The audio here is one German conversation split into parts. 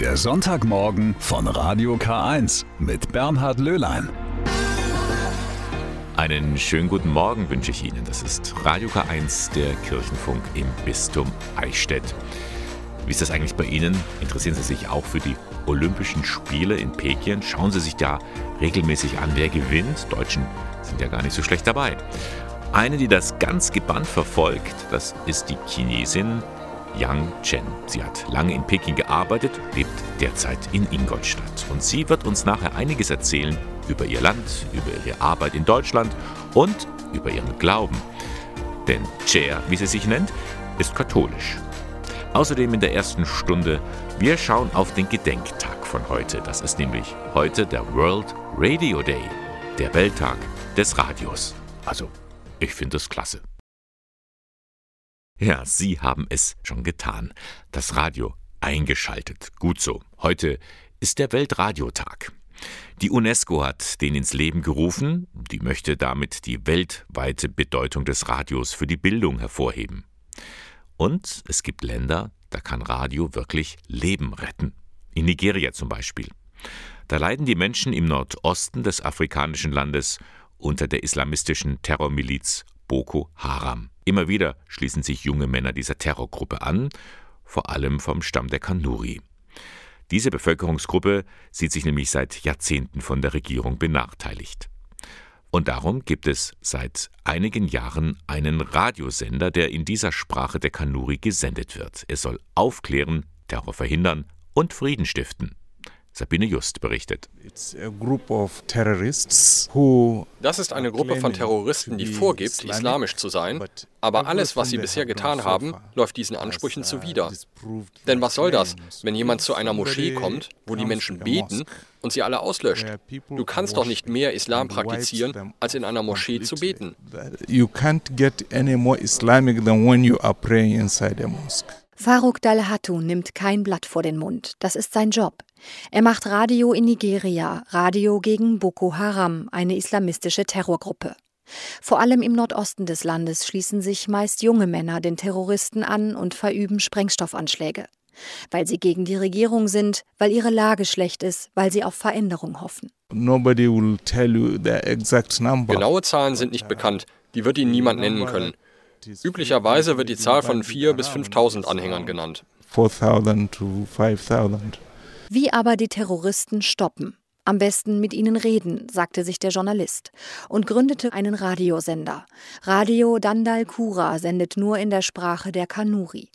Der Sonntagmorgen von Radio K1 mit Bernhard Löhlein. Einen schönen guten Morgen wünsche ich Ihnen. Das ist Radio K1, der Kirchenfunk im Bistum Eichstätt. Wie ist das eigentlich bei Ihnen? Interessieren Sie sich auch für die Olympischen Spiele in Peking? Schauen Sie sich da regelmäßig an, wer gewinnt? Deutschen sind ja gar nicht so schlecht dabei. Eine, die das ganz gebannt verfolgt, das ist die Chinesin Yang Chen. Sie hat lange in Peking gearbeitet, lebt derzeit in Ingolstadt. Und sie wird uns nachher einiges erzählen über ihr Land, über ihre Arbeit in Deutschland und über ihren Glauben. Denn Cher, wie sie sich nennt, ist katholisch. Außerdem in der ersten Stunde, wir schauen auf den Gedenktag von heute. Das ist nämlich heute der World Radio Day, der Welttag des Radios. Also, ich finde es klasse. Ja, Sie haben es schon getan. Das Radio eingeschaltet. Gut so. Heute ist der Weltradiotag. Die UNESCO hat den ins Leben gerufen, die möchte damit die weltweite Bedeutung des Radios für die Bildung hervorheben. Und es gibt Länder, da kann Radio wirklich Leben retten. In Nigeria zum Beispiel. Da leiden die Menschen im Nordosten des afrikanischen Landes unter der islamistischen Terrormiliz Boko Haram. Immer wieder schließen sich junge Männer dieser Terrorgruppe an, vor allem vom Stamm der Kanuri. Diese Bevölkerungsgruppe sieht sich nämlich seit Jahrzehnten von der Regierung benachteiligt. Und darum gibt es seit einigen Jahren einen Radiosender, der in dieser Sprache der Kanuri gesendet wird. Er soll aufklären, Terror verhindern und Frieden stiften. Sabine Just berichtet. Das ist eine Gruppe von Terroristen, die vorgibt, islamisch zu sein, aber alles, was sie bisher getan haben, läuft diesen Ansprüchen zuwider. Denn was soll das, wenn jemand zu einer Moschee kommt, wo die Menschen beten und sie alle auslöscht? Du kannst doch nicht mehr Islam praktizieren, als in einer Moschee zu beten. You can't get any more Islamic than when you are praying inside a mosque. Faruk Dalhatu nimmt kein Blatt vor den Mund. Das ist sein Job. Er macht Radio in Nigeria, Radio gegen Boko Haram, eine islamistische Terrorgruppe. Vor allem im Nordosten des Landes schließen sich meist junge Männer den Terroristen an und verüben Sprengstoffanschläge. Weil sie gegen die Regierung sind, weil ihre Lage schlecht ist, weil sie auf Veränderung hoffen. Genaue Zahlen sind nicht bekannt, die wird Ihnen niemand nennen können. Üblicherweise wird die Zahl von 4.000 bis 5.000 Anhängern genannt. Wie aber die Terroristen stoppen? Am besten mit ihnen reden, sagte sich der Journalist und gründete einen Radiosender. Radio Dandal Kura sendet nur in der Sprache der Kanuri.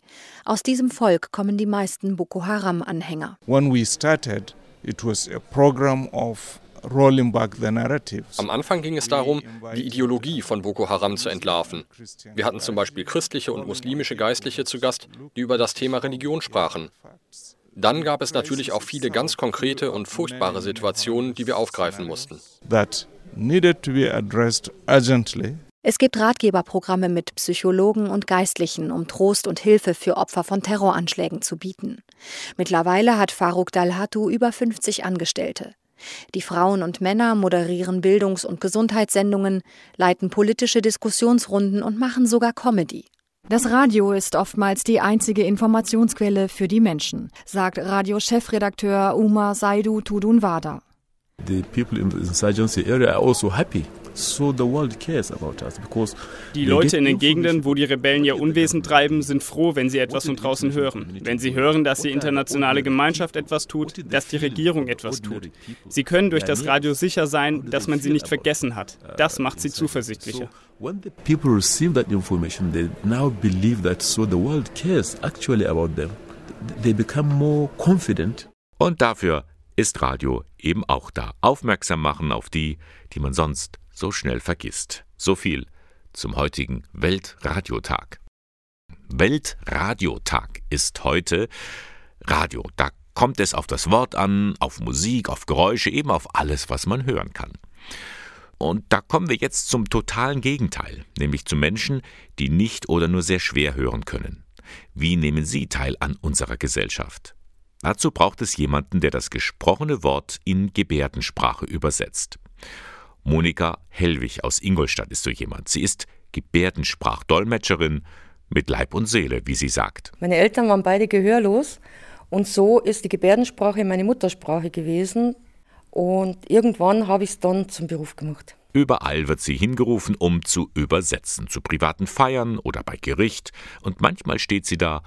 Aus diesem Volk kommen die meisten Boko Haram-Anhänger. When we started, it was a program of am Anfang ging es darum, die Ideologie von Boko Haram zu entlarven. Wir hatten zum Beispiel christliche und muslimische Geistliche zu Gast, die über das Thema Religion sprachen. Dann gab es natürlich auch viele ganz konkrete und furchtbare Situationen, die wir aufgreifen mussten. Es gibt Ratgeberprogramme mit Psychologen und Geistlichen, um Trost und Hilfe für Opfer von Terroranschlägen zu bieten. Mittlerweile hat Faruk Dalhatu über 50 Angestellte. Die Frauen und Männer moderieren Bildungs- und Gesundheitssendungen, leiten politische Diskussionsrunden und machen sogar Comedy. Das Radio ist oftmals die einzige Informationsquelle für die Menschen, sagt Radiochefredakteur Umar Saidu Tudunwada. The people in the insurgency area are also happy die Leute in den Gegenden, wo die Rebellen ihr Unwesen treiben, sind froh, wenn sie etwas von draußen hören. Wenn sie hören, dass die internationale Gemeinschaft etwas tut, dass die Regierung etwas tut. Sie können durch das Radio sicher sein, dass man sie nicht vergessen hat. Das macht sie zuversichtlicher. When the people receive that information, they now believe that so the world cares actually about them. They become more confident. Und dafür ist Radio eben auch da. Aufmerksam machen auf die, die man sonst so schnell vergisst. So viel zum heutigen Weltradiotag. Weltradiotag ist heute Radio. Da kommt es auf das Wort an, auf Musik, auf Geräusche, eben auf alles, was man hören kann. Und da kommen wir jetzt zum totalen Gegenteil, nämlich zu Menschen, die nicht oder nur sehr schwer hören können. Wie nehmen Sie teil an unserer Gesellschaft? Dazu braucht es jemanden, der das gesprochene Wort in Gebärdensprache übersetzt. Monika Hellwig aus Ingolstadt ist so jemand. Sie ist Gebärdensprachdolmetscherin mit Leib und Seele, wie sie sagt. Meine Eltern waren beide gehörlos Und so ist die Gebärdensprache meine Muttersprache gewesen. Und irgendwann habe ich es dann zum Beruf gemacht. Überall wird sie hingerufen, um zu übersetzen, zu privaten Feiern oder bei Gericht. Und manchmal steht sie da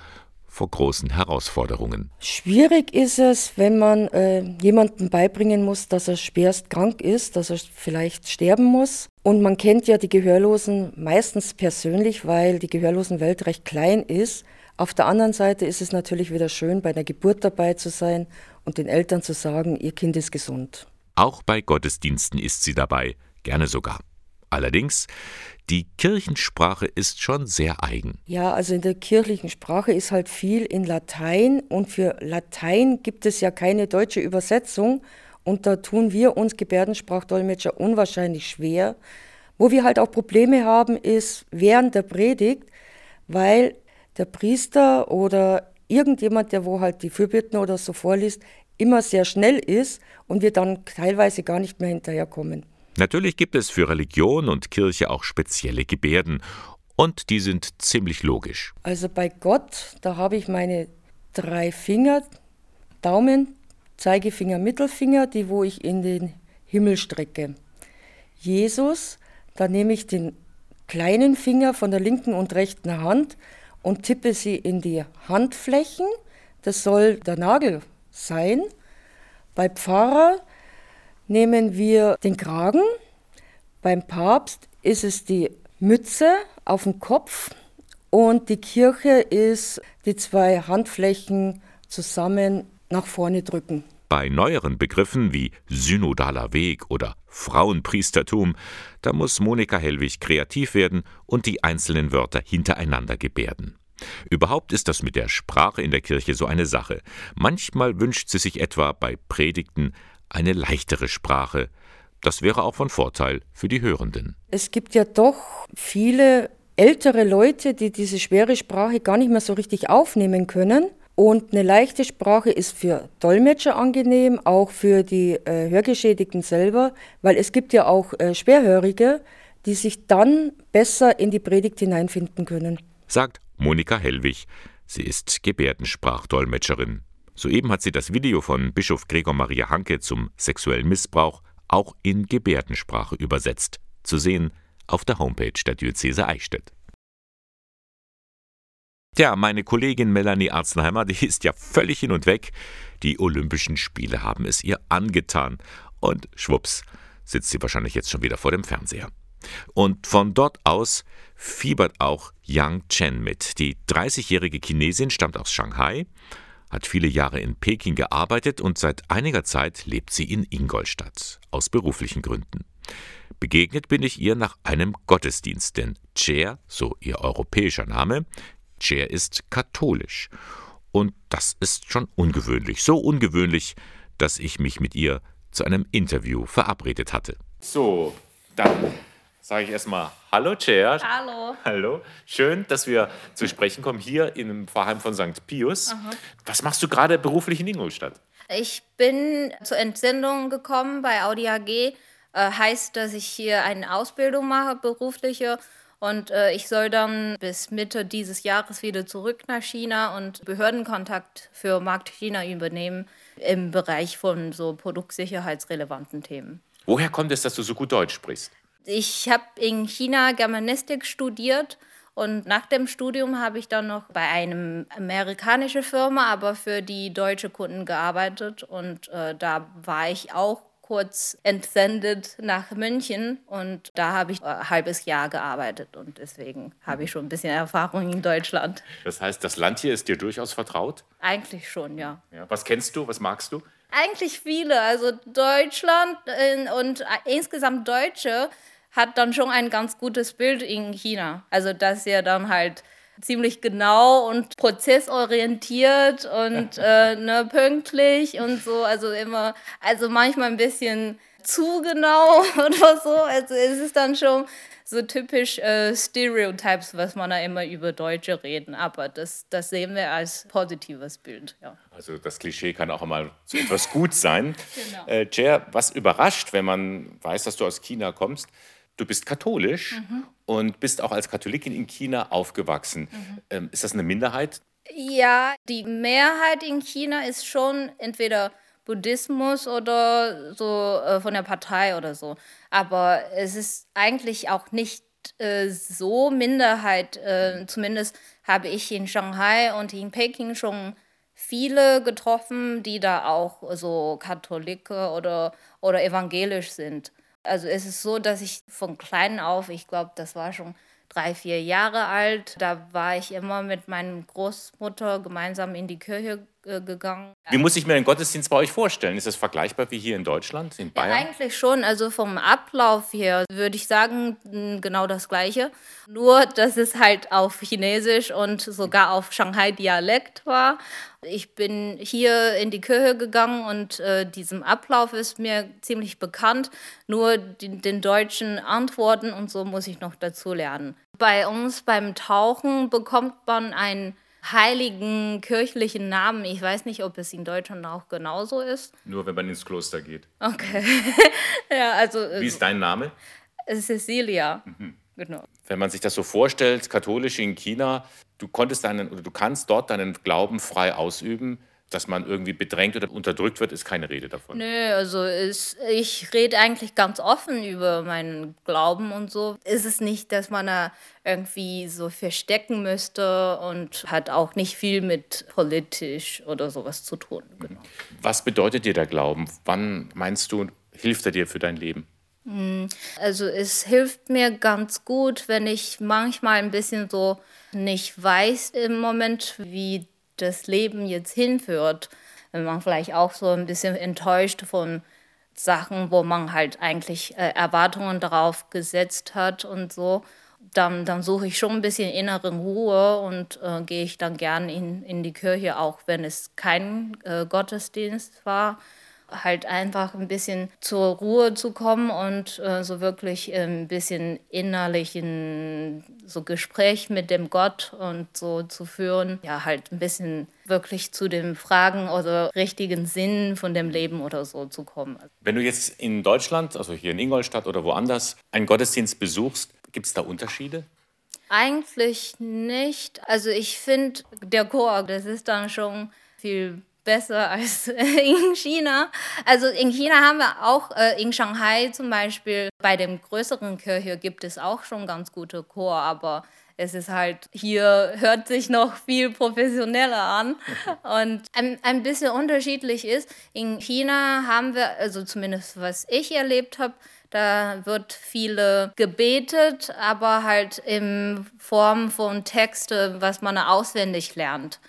vor großen Herausforderungen. Schwierig ist es, wenn man äh, jemandem beibringen muss, dass er schwerst krank ist, dass er vielleicht sterben muss. Und man kennt ja die Gehörlosen meistens persönlich, weil die Gehörlosenwelt recht klein ist. Auf der anderen Seite ist es natürlich wieder schön, bei der Geburt dabei zu sein und den Eltern zu sagen, ihr Kind ist gesund. Auch bei Gottesdiensten ist sie dabei, gerne sogar. Allerdings, die Kirchensprache ist schon sehr eigen. Ja, also in der kirchlichen Sprache ist halt viel in Latein und für Latein gibt es ja keine deutsche Übersetzung und da tun wir uns Gebärdensprachdolmetscher unwahrscheinlich schwer. Wo wir halt auch Probleme haben, ist während der Predigt, weil der Priester oder irgendjemand, der wo halt die Fürbitten oder so vorliest, immer sehr schnell ist und wir dann teilweise gar nicht mehr hinterherkommen. Natürlich gibt es für Religion und Kirche auch spezielle Gebärden und die sind ziemlich logisch. Also bei Gott, da habe ich meine drei Finger, Daumen, Zeigefinger, Mittelfinger, die wo ich in den Himmel strecke. Jesus, da nehme ich den kleinen Finger von der linken und rechten Hand und tippe sie in die Handflächen. Das soll der Nagel sein. Bei Pfarrer nehmen wir den Kragen. Beim Papst ist es die Mütze auf dem Kopf und die Kirche ist die zwei Handflächen zusammen nach vorne drücken. Bei neueren Begriffen wie synodaler Weg oder Frauenpriestertum, da muss Monika Hellwig kreativ werden und die einzelnen Wörter hintereinander gebärden. Überhaupt ist das mit der Sprache in der Kirche so eine Sache. Manchmal wünscht sie sich etwa bei Predigten eine leichtere Sprache. Das wäre auch von Vorteil für die Hörenden. Es gibt ja doch viele ältere Leute, die diese schwere Sprache gar nicht mehr so richtig aufnehmen können. Und eine leichte Sprache ist für Dolmetscher angenehm, auch für die äh, Hörgeschädigten selber, weil es gibt ja auch äh, Schwerhörige, die sich dann besser in die Predigt hineinfinden können. Sagt Monika Hellwig. Sie ist Gebärdensprachdolmetscherin. Soeben hat sie das Video von Bischof Gregor Maria Hanke zum sexuellen Missbrauch auch in Gebärdensprache übersetzt. Zu sehen auf der Homepage der Diözese Eichstätt. Tja, meine Kollegin Melanie Arzenheimer, die ist ja völlig hin und weg. Die Olympischen Spiele haben es ihr angetan. Und schwupps, sitzt sie wahrscheinlich jetzt schon wieder vor dem Fernseher. Und von dort aus fiebert auch Yang Chen mit. Die 30-jährige Chinesin stammt aus Shanghai hat viele Jahre in Peking gearbeitet und seit einiger Zeit lebt sie in Ingolstadt, aus beruflichen Gründen. Begegnet bin ich ihr nach einem Gottesdienst, denn Cher, so ihr europäischer Name, Cher ist katholisch. Und das ist schon ungewöhnlich, so ungewöhnlich, dass ich mich mit ihr zu einem Interview verabredet hatte. So, dann sage ich erstmal Hallo Cher. Hallo. Hallo. Schön, dass wir zu sprechen kommen hier im Pfarrheim von St. Pius. Aha. Was machst du gerade beruflich in Ingolstadt? Ich bin zur Entsendung gekommen bei Audi AG. Äh, heißt, dass ich hier eine Ausbildung mache, berufliche. Und äh, ich soll dann bis Mitte dieses Jahres wieder zurück nach China und Behördenkontakt für Markt China übernehmen im Bereich von so produktsicherheitsrelevanten Themen. Woher kommt es, dass du so gut Deutsch sprichst? Ich habe in China Germanistik studiert und nach dem Studium habe ich dann noch bei einer amerikanischen Firma, aber für die deutsche Kunden gearbeitet und äh, da war ich auch kurz entsendet nach München und da habe ich ein halbes Jahr gearbeitet und deswegen habe ich schon ein bisschen Erfahrung in Deutschland. Das heißt, das Land hier ist dir durchaus vertraut? Eigentlich schon, ja. ja was kennst du? Was magst du? Eigentlich viele. Also Deutschland äh, und äh, insgesamt Deutsche hat dann schon ein ganz gutes Bild in China. Also dass er dann halt ziemlich genau und prozessorientiert und äh, ne, pünktlich und so. Also immer, also manchmal ein bisschen zu genau oder so. Also es ist dann schon so typisch äh, Stereotypes, was man da immer über Deutsche reden. Aber das, das sehen wir als positives Bild. Ja. Also das Klischee kann auch einmal so etwas gut sein. genau. Äh, Jer, was überrascht, wenn man weiß, dass du aus China kommst, Du bist katholisch mhm. und bist auch als Katholikin in China aufgewachsen. Mhm. Ähm, ist das eine Minderheit? Ja, die Mehrheit in China ist schon entweder Buddhismus oder so äh, von der Partei oder so. Aber es ist eigentlich auch nicht äh, so Minderheit. Äh, zumindest habe ich in Shanghai und in Peking schon viele getroffen, die da auch so Katholike oder, oder evangelisch sind. Also es ist so, dass ich von klein auf, ich glaube, das war schon drei, vier Jahre alt, da war ich immer mit meiner Großmutter gemeinsam in die Kirche gegangen. Wie muss ich mir den Gottesdienst bei euch vorstellen? Ist das vergleichbar wie hier in Deutschland, in Bayern? Ja, eigentlich schon. Also vom Ablauf her würde ich sagen, genau das Gleiche. Nur, dass es halt auf Chinesisch und sogar auf Shanghai-Dialekt war. Ich bin hier in die Kirche gegangen und äh, diesem Ablauf ist mir ziemlich bekannt. Nur die, den deutschen Antworten und so muss ich noch dazu lernen. Bei uns beim Tauchen bekommt man ein heiligen kirchlichen Namen. Ich weiß nicht, ob es in Deutschland auch genauso ist. Nur wenn man ins Kloster geht. Okay. ja, also, Wie ist dein Name? Cecilia. Mhm. Genau. Wenn man sich das so vorstellt, katholisch in China, du konntest deinen oder du kannst dort deinen Glauben frei ausüben dass man irgendwie bedrängt oder unterdrückt wird, ist keine Rede davon. Nö, also ist, ich rede eigentlich ganz offen über meinen Glauben und so. Ist es nicht, dass man da irgendwie so verstecken müsste und hat auch nicht viel mit politisch oder sowas zu tun. Genau. Was bedeutet dir der Glauben? Wann meinst du, hilft er dir für dein Leben? Hm, also es hilft mir ganz gut, wenn ich manchmal ein bisschen so nicht weiß im Moment, wie das Leben jetzt hinführt. Wenn man vielleicht auch so ein bisschen enttäuscht von Sachen, wo man halt eigentlich äh, Erwartungen darauf gesetzt hat und so, dann, dann suche ich schon ein bisschen innere Ruhe und äh, gehe ich dann gern in, in die Kirche, auch wenn es kein äh, Gottesdienst war halt einfach ein bisschen zur Ruhe zu kommen und äh, so wirklich ein bisschen innerlichen so Gespräch mit dem Gott und so zu führen, ja halt ein bisschen wirklich zu den Fragen oder richtigen Sinn von dem Leben oder so zu kommen. Wenn du jetzt in Deutschland, also hier in Ingolstadt oder woanders, einen Gottesdienst besuchst, gibt es da Unterschiede? Eigentlich nicht. Also ich finde, der Chor, das ist dann schon viel besser als in China. Also in China haben wir auch, äh, in Shanghai zum Beispiel, bei dem größeren Kirche gibt es auch schon ganz gute Chor, aber es ist halt, hier hört sich noch viel professioneller an und ein, ein bisschen unterschiedlich ist. In China haben wir, also zumindest was ich erlebt habe, da wird viele gebetet, aber halt in Form von Texte, was man auswendig lernt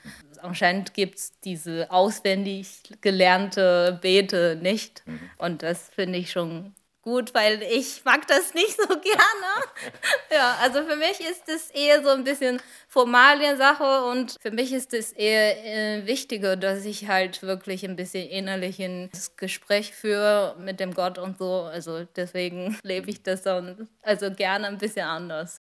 anscheinend gibt es diese auswendig gelernte Bete nicht. Mhm. Und das finde ich schon gut, weil ich mag das nicht so gerne. ja, also für mich ist es eher so ein bisschen Formalien-Sache und für mich ist es eher äh, wichtiger, dass ich halt wirklich ein bisschen innerlich ins Gespräch führe mit dem Gott und so. Also deswegen lebe ich das dann also gerne ein bisschen anders.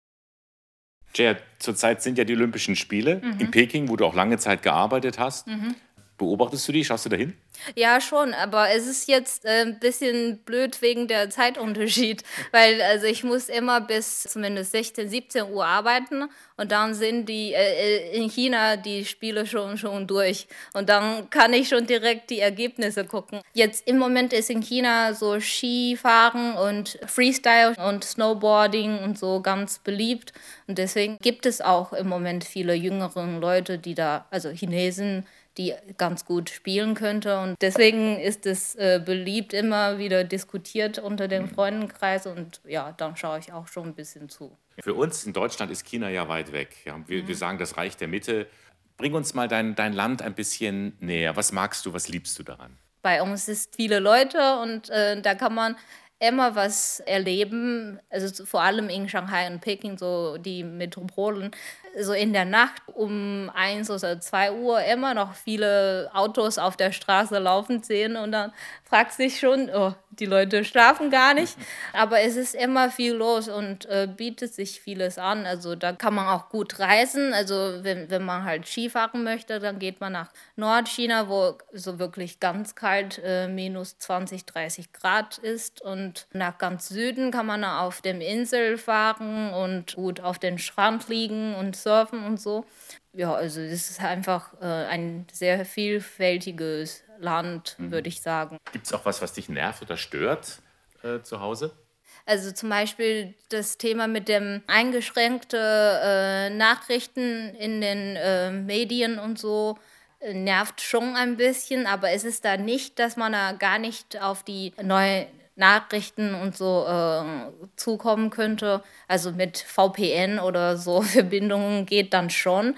Jay, zurzeit sind ja die Olympischen Spiele mhm. in Peking, wo du auch lange Zeit gearbeitet hast. Mhm. Beobachtest du die? Schaust du da hin? Ja, schon, aber es ist jetzt äh, ein bisschen blöd wegen der Zeitunterschied, weil also ich muss immer bis zumindest 16, 17 Uhr arbeiten und dann sind die äh, äh, in China die Spiele schon schon durch und dann kann ich schon direkt die Ergebnisse gucken. Jetzt im Moment ist in China so Skifahren und Freestyle und Snowboarding und so ganz beliebt und deswegen gibt es auch im Moment viele jüngere Leute, die da also Chinesen die ganz gut spielen könnte. Und deswegen ist es äh, beliebt, immer wieder diskutiert unter dem Freundenkreis. Und ja, dann schaue ich auch schon ein bisschen zu. Für uns in Deutschland ist China ja weit weg. Ja, wir, mhm. wir sagen das Reich der Mitte. Bring uns mal dein, dein Land ein bisschen näher. Was magst du, was liebst du daran? Bei uns ist viele Leute und äh, da kann man immer was erleben, also vor allem in Shanghai und Peking, so die Metropolen, so in der Nacht um eins oder zwei Uhr immer noch viele Autos auf der Straße laufen sehen und dann fragt sich schon, oh, die Leute schlafen gar nicht. Aber es ist immer viel los und äh, bietet sich vieles an. Also da kann man auch gut reisen. Also wenn, wenn man halt Skifahren möchte, dann geht man nach Nordchina, wo so wirklich ganz kalt äh, minus 20, 30 Grad ist. Und nach ganz Süden kann man auf dem Insel fahren und gut auf den Strand liegen und surfen und so. Ja, also es ist einfach äh, ein sehr vielfältiges Land, mhm. würde ich sagen. Gibt es auch was, was dich nervt oder stört äh, zu Hause? Also zum Beispiel das Thema mit dem eingeschränkte äh, Nachrichten in den äh, Medien und so äh, nervt schon ein bisschen, aber es ist da nicht, dass man da gar nicht auf die neuen Nachrichten und so äh, zukommen könnte. Also mit VPN oder so Verbindungen geht dann schon.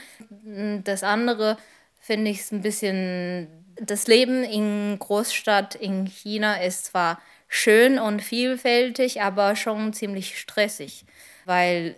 Das andere finde ich ein bisschen, das Leben in Großstadt in China ist zwar schön und vielfältig, aber schon ziemlich stressig, weil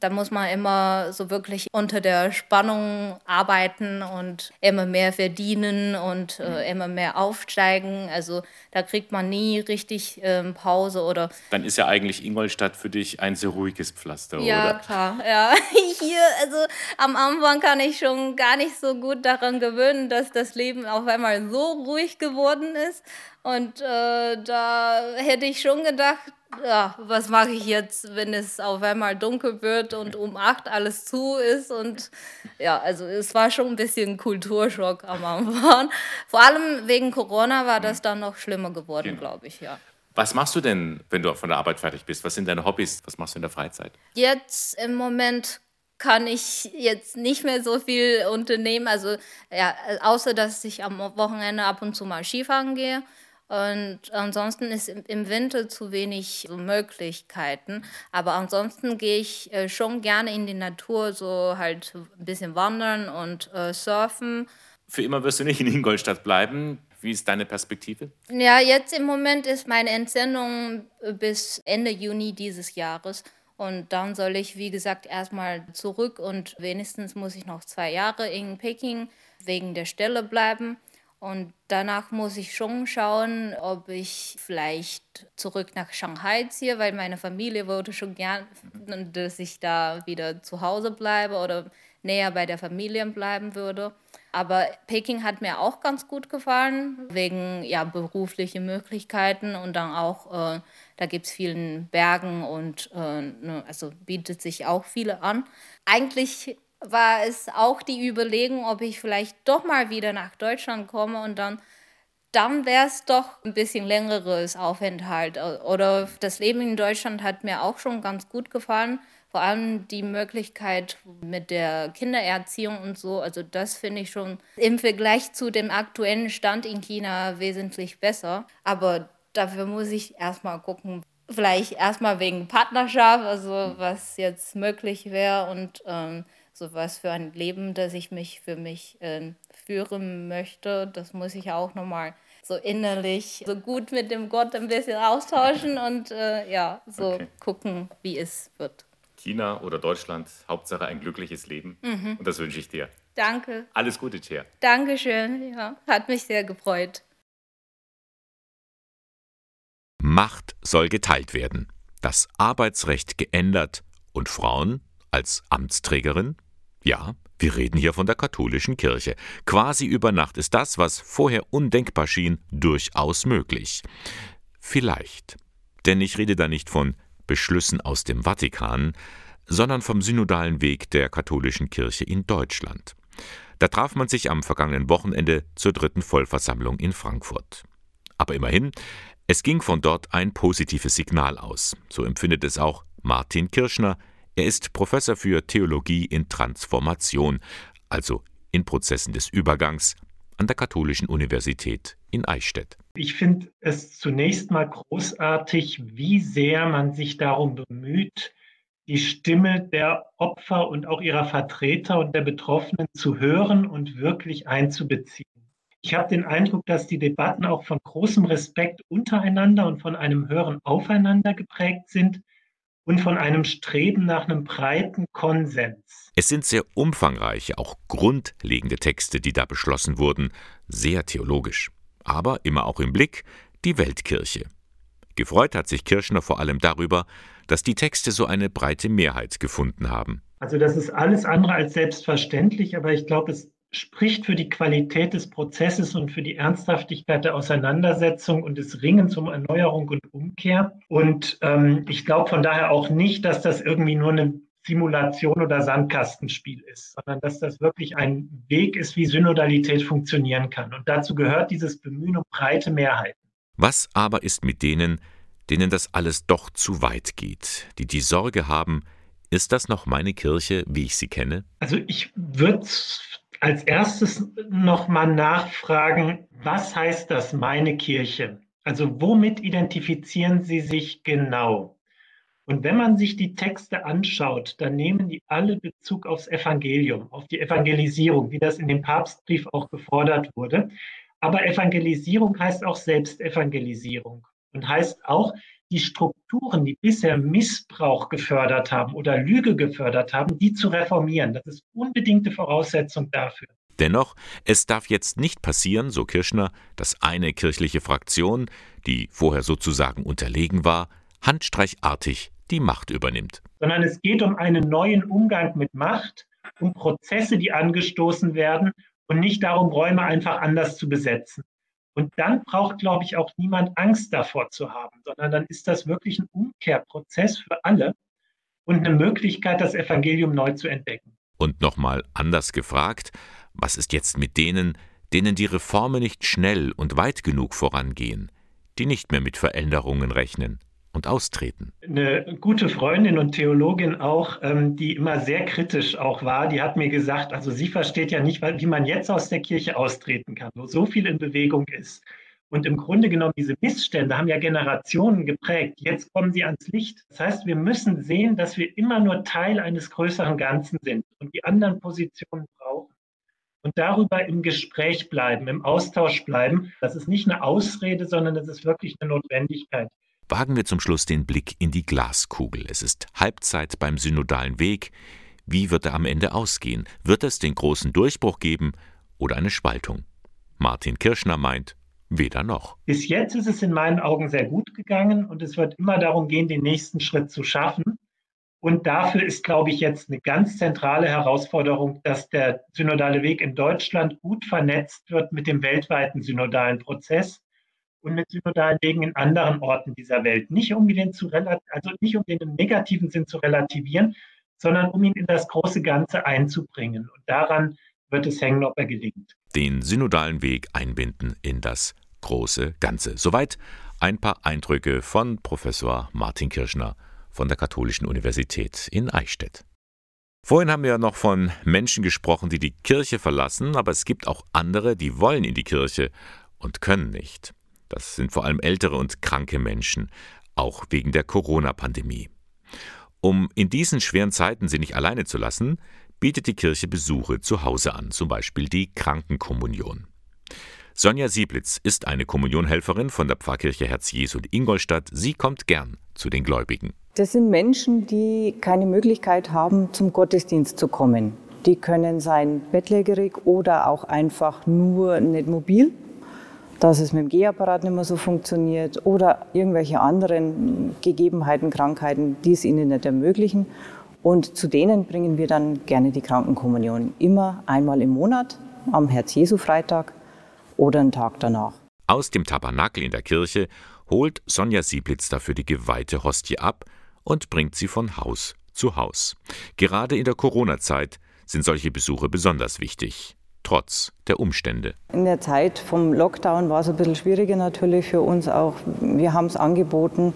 da muss man immer so wirklich unter der Spannung arbeiten und immer mehr verdienen und äh, mhm. immer mehr aufsteigen. Also da kriegt man nie richtig ähm, Pause oder. Dann ist ja eigentlich Ingolstadt für dich ein sehr ruhiges Pflaster, ja, oder? Ja, klar. Ja, hier, also am Anfang kann ich schon gar nicht so gut daran gewöhnen, dass das Leben auf einmal so ruhig geworden ist. Und äh, da hätte ich schon gedacht, ja, was mache ich jetzt, wenn es auf einmal dunkel wird und um acht alles zu ist? Und ja, also es war schon ein bisschen Kulturschock am Anfang. Vor allem wegen Corona war das dann noch schlimmer geworden, genau. glaube ich, ja. Was machst du denn, wenn du von der Arbeit fertig bist? Was sind deine Hobbys? Was machst du in der Freizeit? Jetzt im Moment kann ich jetzt nicht mehr so viel unternehmen. Also ja, außer dass ich am Wochenende ab und zu mal Skifahren gehe. Und ansonsten ist im Winter zu wenig Möglichkeiten. Aber ansonsten gehe ich äh, schon gerne in die Natur, so halt ein bisschen wandern und äh, surfen. Für immer wirst du nicht in Ingolstadt bleiben. Wie ist deine Perspektive? Ja, jetzt im Moment ist meine Entsendung bis Ende Juni dieses Jahres. Und dann soll ich, wie gesagt, erstmal zurück und wenigstens muss ich noch zwei Jahre in Peking wegen der Stelle bleiben. Und danach muss ich schon schauen, ob ich vielleicht zurück nach Shanghai ziehe, weil meine Familie wollte schon gern, dass ich da wieder zu Hause bleibe oder näher bei der Familie bleiben würde. Aber Peking hat mir auch ganz gut gefallen, wegen ja, berufliche Möglichkeiten und dann auch, äh, da gibt es vielen Bergen und äh, ne, also bietet sich auch viele an. Eigentlich war es auch die Überlegung, ob ich vielleicht doch mal wieder nach Deutschland komme und dann, dann wäre es doch ein bisschen längeres Aufenthalt. Oder das Leben in Deutschland hat mir auch schon ganz gut gefallen. Vor allem die Möglichkeit mit der Kindererziehung und so. Also das finde ich schon im Vergleich zu dem aktuellen Stand in China wesentlich besser. Aber dafür muss ich erstmal gucken, vielleicht erstmal wegen Partnerschaft, also was jetzt möglich wäre und ähm, so was für ein Leben, das ich mich für mich äh, führen möchte. Das muss ich auch nochmal so innerlich so gut mit dem Gott ein bisschen austauschen und äh, ja, so okay. gucken, wie es wird. China oder Deutschland, Hauptsache ein glückliches Leben. Mhm. Und das wünsche ich dir. Danke. Alles Gute, Cher. Dankeschön, ja. Hat mich sehr gefreut. Macht soll geteilt werden. Das Arbeitsrecht geändert und Frauen als Amtsträgerin? Ja, wir reden hier von der katholischen Kirche. Quasi über Nacht ist das, was vorher undenkbar schien, durchaus möglich. Vielleicht. Denn ich rede da nicht von Beschlüssen aus dem Vatikan, sondern vom synodalen Weg der katholischen Kirche in Deutschland. Da traf man sich am vergangenen Wochenende zur dritten Vollversammlung in Frankfurt. Aber immerhin, es ging von dort ein positives Signal aus. So empfindet es auch Martin Kirschner, er ist Professor für Theologie in Transformation, also in Prozessen des Übergangs, an der Katholischen Universität in Eichstätt. Ich finde es zunächst mal großartig, wie sehr man sich darum bemüht, die Stimme der Opfer und auch ihrer Vertreter und der Betroffenen zu hören und wirklich einzubeziehen. Ich habe den Eindruck, dass die Debatten auch von großem Respekt untereinander und von einem höheren Aufeinander geprägt sind und von einem Streben nach einem breiten Konsens. Es sind sehr umfangreiche, auch grundlegende Texte, die da beschlossen wurden, sehr theologisch, aber immer auch im Blick die Weltkirche. Gefreut hat sich Kirschner vor allem darüber, dass die Texte so eine breite Mehrheit gefunden haben. Also das ist alles andere als selbstverständlich, aber ich glaube, es spricht für die Qualität des Prozesses und für die Ernsthaftigkeit der Auseinandersetzung und des Ringens um Erneuerung und Umkehr. Und ähm, ich glaube von daher auch nicht, dass das irgendwie nur eine Simulation oder Sandkastenspiel ist, sondern dass das wirklich ein Weg ist, wie Synodalität funktionieren kann. Und dazu gehört dieses Bemühen um breite Mehrheiten. Was aber ist mit denen, denen das alles doch zu weit geht, die die Sorge haben, ist das noch meine Kirche, wie ich sie kenne? Also ich würde als erstes nochmal nachfragen, was heißt das meine Kirche? Also womit identifizieren Sie sich genau? Und wenn man sich die Texte anschaut, dann nehmen die alle Bezug aufs Evangelium, auf die Evangelisierung, wie das in dem Papstbrief auch gefordert wurde. Aber Evangelisierung heißt auch Selbstevangelisierung und heißt auch, die Strukturen, die bisher Missbrauch gefördert haben oder Lüge gefördert haben, die zu reformieren. Das ist unbedingte Voraussetzung dafür. Dennoch, es darf jetzt nicht passieren, so Kirschner, dass eine kirchliche Fraktion, die vorher sozusagen unterlegen war, handstreichartig die Macht übernimmt. Sondern es geht um einen neuen Umgang mit Macht, um Prozesse, die angestoßen werden und nicht darum, Räume einfach anders zu besetzen. Und dann braucht, glaube ich, auch niemand Angst davor zu haben, sondern dann ist das wirklich ein Umkehrprozess für alle und eine Möglichkeit, das Evangelium neu zu entdecken. Und nochmal anders gefragt, was ist jetzt mit denen, denen die Reformen nicht schnell und weit genug vorangehen, die nicht mehr mit Veränderungen rechnen? Und austreten. Eine gute Freundin und Theologin auch, ähm, die immer sehr kritisch auch war, die hat mir gesagt, also sie versteht ja nicht, wie man jetzt aus der Kirche austreten kann, wo so viel in Bewegung ist. Und im Grunde genommen, diese Missstände haben ja Generationen geprägt. Jetzt kommen sie ans Licht. Das heißt, wir müssen sehen, dass wir immer nur Teil eines größeren Ganzen sind und die anderen Positionen brauchen. Und darüber im Gespräch bleiben, im Austausch bleiben. Das ist nicht eine Ausrede, sondern das ist wirklich eine Notwendigkeit. Wagen wir zum Schluss den Blick in die Glaskugel. Es ist Halbzeit beim synodalen Weg. Wie wird er am Ende ausgehen? Wird es den großen Durchbruch geben oder eine Spaltung? Martin Kirschner meint, weder noch. Bis jetzt ist es in meinen Augen sehr gut gegangen und es wird immer darum gehen, den nächsten Schritt zu schaffen. Und dafür ist, glaube ich, jetzt eine ganz zentrale Herausforderung, dass der synodale Weg in Deutschland gut vernetzt wird mit dem weltweiten synodalen Prozess und mit synodalen Wegen in anderen Orten dieser Welt. Nicht um den zu also nicht um den im negativen Sinn zu relativieren, sondern um ihn in das große Ganze einzubringen. Und daran wird es hängen, ob er gelingt. Den synodalen Weg einbinden in das große Ganze. Soweit ein paar Eindrücke von Professor Martin Kirschner von der Katholischen Universität in Eichstätt. Vorhin haben wir noch von Menschen gesprochen, die die Kirche verlassen, aber es gibt auch andere, die wollen in die Kirche und können nicht. Das sind vor allem ältere und kranke Menschen, auch wegen der Corona-Pandemie. Um in diesen schweren Zeiten sie nicht alleine zu lassen, bietet die Kirche Besuche zu Hause an, zum Beispiel die Krankenkommunion. Sonja Sieblitz ist eine Kommunionhelferin von der Pfarrkirche Herz Jesu in Ingolstadt. Sie kommt gern zu den Gläubigen. Das sind Menschen, die keine Möglichkeit haben, zum Gottesdienst zu kommen. Die können sein bettlägerig oder auch einfach nur nicht mobil dass es mit dem Gehapparat nicht mehr so funktioniert oder irgendwelche anderen Gegebenheiten, Krankheiten, die es ihnen nicht ermöglichen. Und zu denen bringen wir dann gerne die Krankenkommunion. Immer einmal im Monat, am Herz-Jesu-Freitag oder einen Tag danach. Aus dem Tabernakel in der Kirche holt Sonja Sieblitz dafür die geweihte Hostie ab und bringt sie von Haus zu Haus. Gerade in der Corona-Zeit sind solche Besuche besonders wichtig trotz der Umstände. In der Zeit vom Lockdown war es ein bisschen schwieriger natürlich für uns auch. Wir haben es angeboten,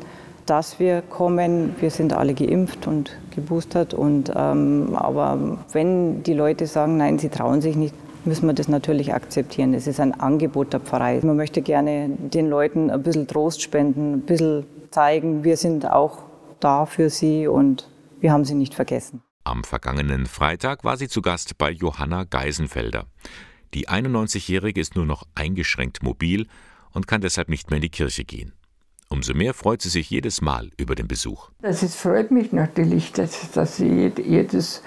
dass wir kommen. Wir sind alle geimpft und geboostert. Und, ähm, aber wenn die Leute sagen, nein, sie trauen sich nicht, müssen wir das natürlich akzeptieren. Es ist ein Angebot der Pfarrei. Man möchte gerne den Leuten ein bisschen Trost spenden, ein bisschen zeigen, wir sind auch da für sie und wir haben sie nicht vergessen. Am vergangenen Freitag war sie zu Gast bei Johanna Geisenfelder. Die 91-Jährige ist nur noch eingeschränkt mobil und kann deshalb nicht mehr in die Kirche gehen. Umso mehr freut sie sich jedes Mal über den Besuch. Das ist, freut mich natürlich, dass, dass ich jedes,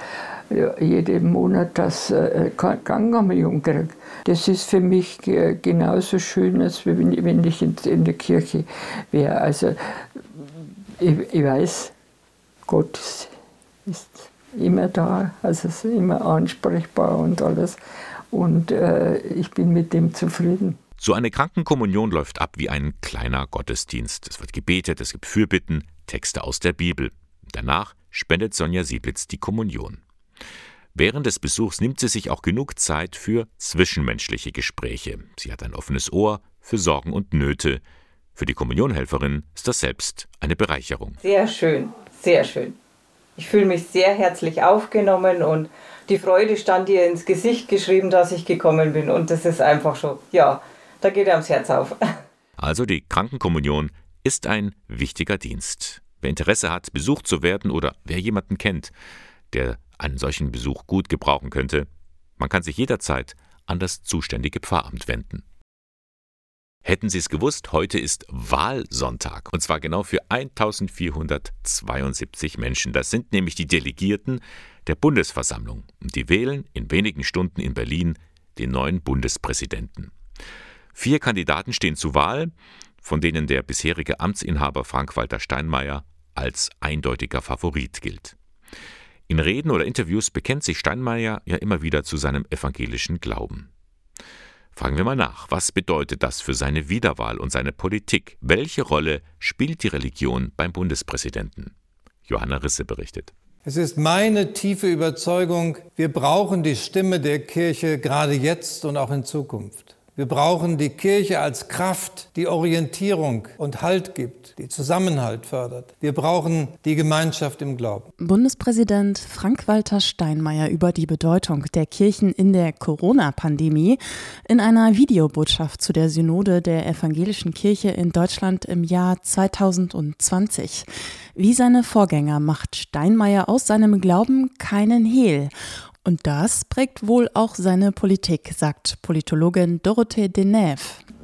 jeden Monat das äh, Gangkommunion kriege. Das ist für mich genauso schön, als wenn, ich in, in der Kirche wäre. Also ich, ich weiß, Gott ist immer da, also ist immer ansprechbar und alles. Und äh, ich bin mit dem zufrieden. So eine Krankenkommunion läuft ab wie ein kleiner Gottesdienst. Es wird gebetet, es gibt Fürbitten, Texte aus der Bibel. Danach spendet Sonja Sieblitz die Kommunion. Während des Besuchs nimmt sie sich auch genug Zeit für zwischenmenschliche Gespräche. Sie hat ein offenes Ohr für Sorgen und Nöte. Für die Kommunionhelferin ist das selbst eine Bereicherung. Sehr schön, sehr schön. Ich fühle mich sehr herzlich aufgenommen und die Freude stand ihr ins Gesicht geschrieben, dass ich gekommen bin. Und das ist einfach schon, ja, da geht er ums Herz auf. Also die Krankenkommunion ist ein wichtiger Dienst. Wer Interesse hat, besucht zu werden oder wer jemanden kennt, der einen solchen Besuch gut gebrauchen könnte, man kann sich jederzeit an das zuständige Pfarramt wenden. Hätten Sie es gewusst, heute ist Wahlsonntag. Und zwar genau für 1472 Menschen. Das sind nämlich die Delegierten der Bundesversammlung. Und die wählen in wenigen Stunden in Berlin den neuen Bundespräsidenten. Vier Kandidaten stehen zur Wahl, von denen der bisherige Amtsinhaber Frank-Walter Steinmeier als eindeutiger Favorit gilt. In Reden oder Interviews bekennt sich Steinmeier ja immer wieder zu seinem evangelischen Glauben. Fragen wir mal nach, was bedeutet das für seine Wiederwahl und seine Politik? Welche Rolle spielt die Religion beim Bundespräsidenten? Johanna Risse berichtet. Es ist meine tiefe Überzeugung, wir brauchen die Stimme der Kirche gerade jetzt und auch in Zukunft. Wir brauchen die Kirche als Kraft, die Orientierung und Halt gibt, die Zusammenhalt fördert. Wir brauchen die Gemeinschaft im Glauben. Bundespräsident Frank-Walter Steinmeier über die Bedeutung der Kirchen in der Corona-Pandemie in einer Videobotschaft zu der Synode der evangelischen Kirche in Deutschland im Jahr 2020. Wie seine Vorgänger macht Steinmeier aus seinem Glauben keinen Hehl und das prägt wohl auch seine Politik, sagt Politologin Dorothee Deneuve.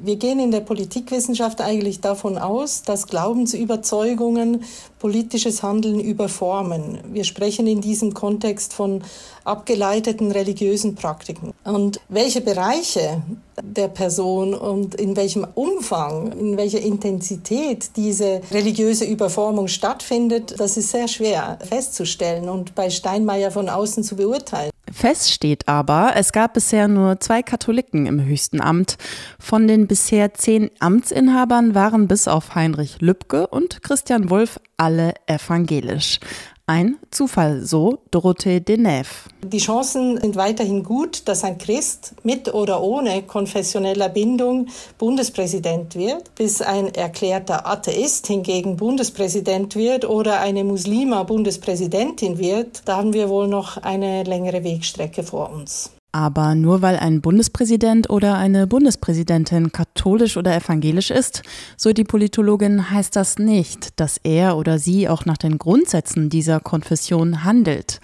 Wir gehen in der Politikwissenschaft eigentlich davon aus, dass Glaubensüberzeugungen politisches Handeln überformen. Wir sprechen in diesem Kontext von abgeleiteten religiösen Praktiken. Und welche Bereiche der Person und in welchem Umfang, in welcher Intensität diese religiöse Überformung stattfindet, das ist sehr schwer festzustellen und bei Steinmeier von außen zu beurteilen. Fest steht aber, es gab bisher nur zwei Katholiken im höchsten Amt. Von den bisher zehn Amtsinhabern waren bis auf Heinrich Lübke und Christian Wulff alle evangelisch. Ein Zufall, so Dorothee Deneuve. Die Chancen sind weiterhin gut, dass ein Christ mit oder ohne konfessioneller Bindung Bundespräsident wird, bis ein erklärter Atheist hingegen Bundespräsident wird oder eine Muslima Bundespräsidentin wird. Da haben wir wohl noch eine längere Wegstrecke vor uns. Aber nur weil ein Bundespräsident oder eine Bundespräsidentin katholisch oder evangelisch ist, so die Politologin, heißt das nicht, dass er oder sie auch nach den Grundsätzen dieser Konfession handelt.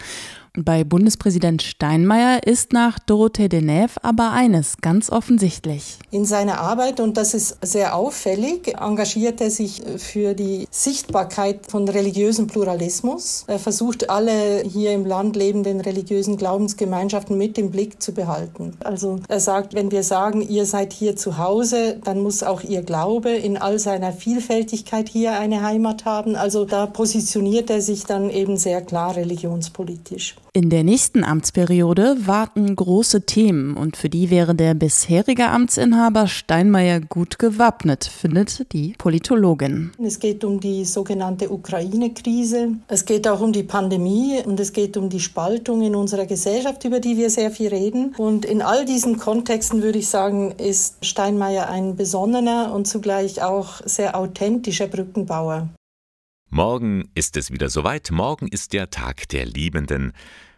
Bei Bundespräsident Steinmeier ist nach Dorothee Deneuve aber eines ganz offensichtlich. In seiner Arbeit, und das ist sehr auffällig, engagiert er sich für die Sichtbarkeit von religiösem Pluralismus. Er versucht, alle hier im Land lebenden religiösen Glaubensgemeinschaften mit im Blick zu behalten. Also er sagt, wenn wir sagen, ihr seid hier zu Hause, dann muss auch ihr Glaube in all seiner Vielfältigkeit hier eine Heimat haben. Also da positioniert er sich dann eben sehr klar religionspolitisch. In der nächsten Amtsperiode warten große Themen und für die wäre der bisherige Amtsinhaber Steinmeier gut gewappnet, findet die Politologin. Es geht um die sogenannte Ukraine-Krise, es geht auch um die Pandemie und es geht um die Spaltung in unserer Gesellschaft, über die wir sehr viel reden. Und in all diesen Kontexten würde ich sagen, ist Steinmeier ein besonnener und zugleich auch sehr authentischer Brückenbauer. Morgen ist es wieder soweit. Morgen ist der Tag der Liebenden,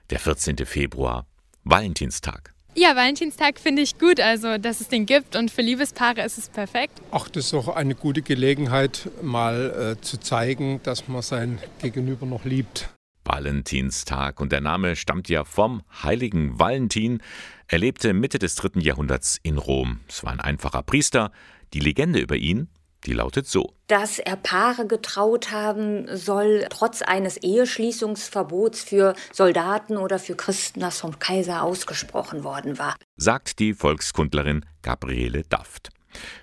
der 14. Februar, Valentinstag. Ja, Valentinstag finde ich gut, also dass es den gibt und für Liebespaare ist es perfekt. Ach, das ist auch eine gute Gelegenheit, mal äh, zu zeigen, dass man sein Gegenüber noch liebt. Valentinstag und der Name stammt ja vom heiligen Valentin. Er lebte Mitte des dritten Jahrhunderts in Rom. Es war ein einfacher Priester. Die Legende über ihn die lautet so. Dass er Paare getraut haben soll, trotz eines Eheschließungsverbots für Soldaten oder für Christen, das vom Kaiser ausgesprochen worden war. Sagt die Volkskundlerin Gabriele Daft.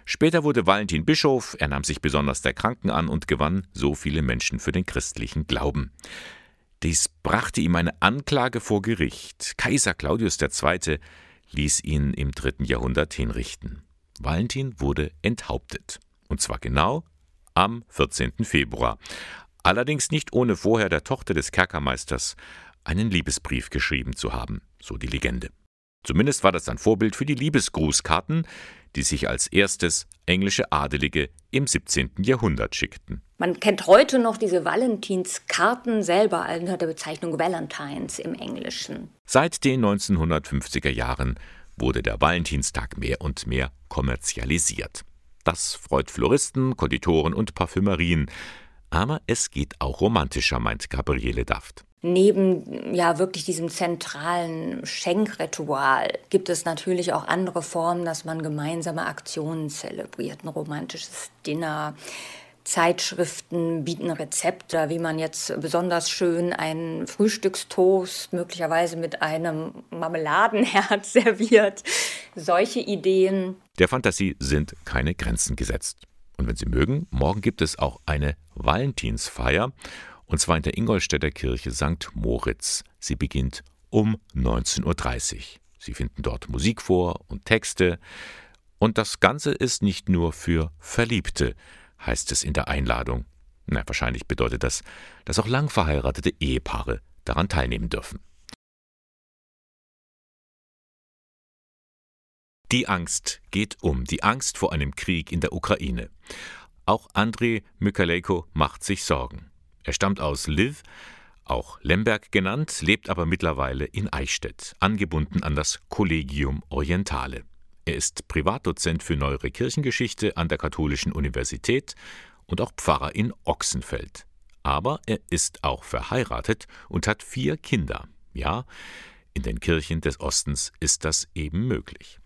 Später wurde Valentin Bischof, er nahm sich besonders der Kranken an und gewann so viele Menschen für den christlichen Glauben. Dies brachte ihm eine Anklage vor Gericht. Kaiser Claudius II. ließ ihn im dritten Jahrhundert hinrichten. Valentin wurde enthauptet. Und zwar genau am 14. Februar. Allerdings nicht ohne vorher der Tochter des Kerkermeisters einen Liebesbrief geschrieben zu haben, so die Legende. Zumindest war das ein Vorbild für die Liebesgrußkarten, die sich als erstes englische Adelige im 17. Jahrhundert schickten. Man kennt heute noch diese Valentinskarten selber unter der Bezeichnung Valentines im Englischen. Seit den 1950er Jahren wurde der Valentinstag mehr und mehr kommerzialisiert. Das freut Floristen, Konditoren und Parfümerien. Aber es geht auch romantischer, meint Gabriele Daft. Neben ja wirklich diesem zentralen Schenkritual gibt es natürlich auch andere Formen, dass man gemeinsame Aktionen zelebriert, ein romantisches Dinner. Zeitschriften bieten Rezepte, wie man jetzt besonders schön einen Frühstückstoast möglicherweise mit einem Marmeladenherz serviert. Solche Ideen. Der Fantasie sind keine Grenzen gesetzt. Und wenn Sie mögen, morgen gibt es auch eine Valentinsfeier und zwar in der Ingolstädter Kirche St. Moritz. Sie beginnt um 19.30 Uhr. Sie finden dort Musik vor und Texte. Und das Ganze ist nicht nur für Verliebte, heißt es in der Einladung. Na, wahrscheinlich bedeutet das, dass auch lang verheiratete Ehepaare daran teilnehmen dürfen. Die Angst geht um, die Angst vor einem Krieg in der Ukraine. Auch Andrei Mykalejko macht sich Sorgen. Er stammt aus Lviv, auch Lemberg genannt, lebt aber mittlerweile in Eichstätt, angebunden an das Collegium Orientale. Er ist Privatdozent für neuere Kirchengeschichte an der Katholischen Universität und auch Pfarrer in Ochsenfeld. Aber er ist auch verheiratet und hat vier Kinder. Ja, in den Kirchen des Ostens ist das eben möglich.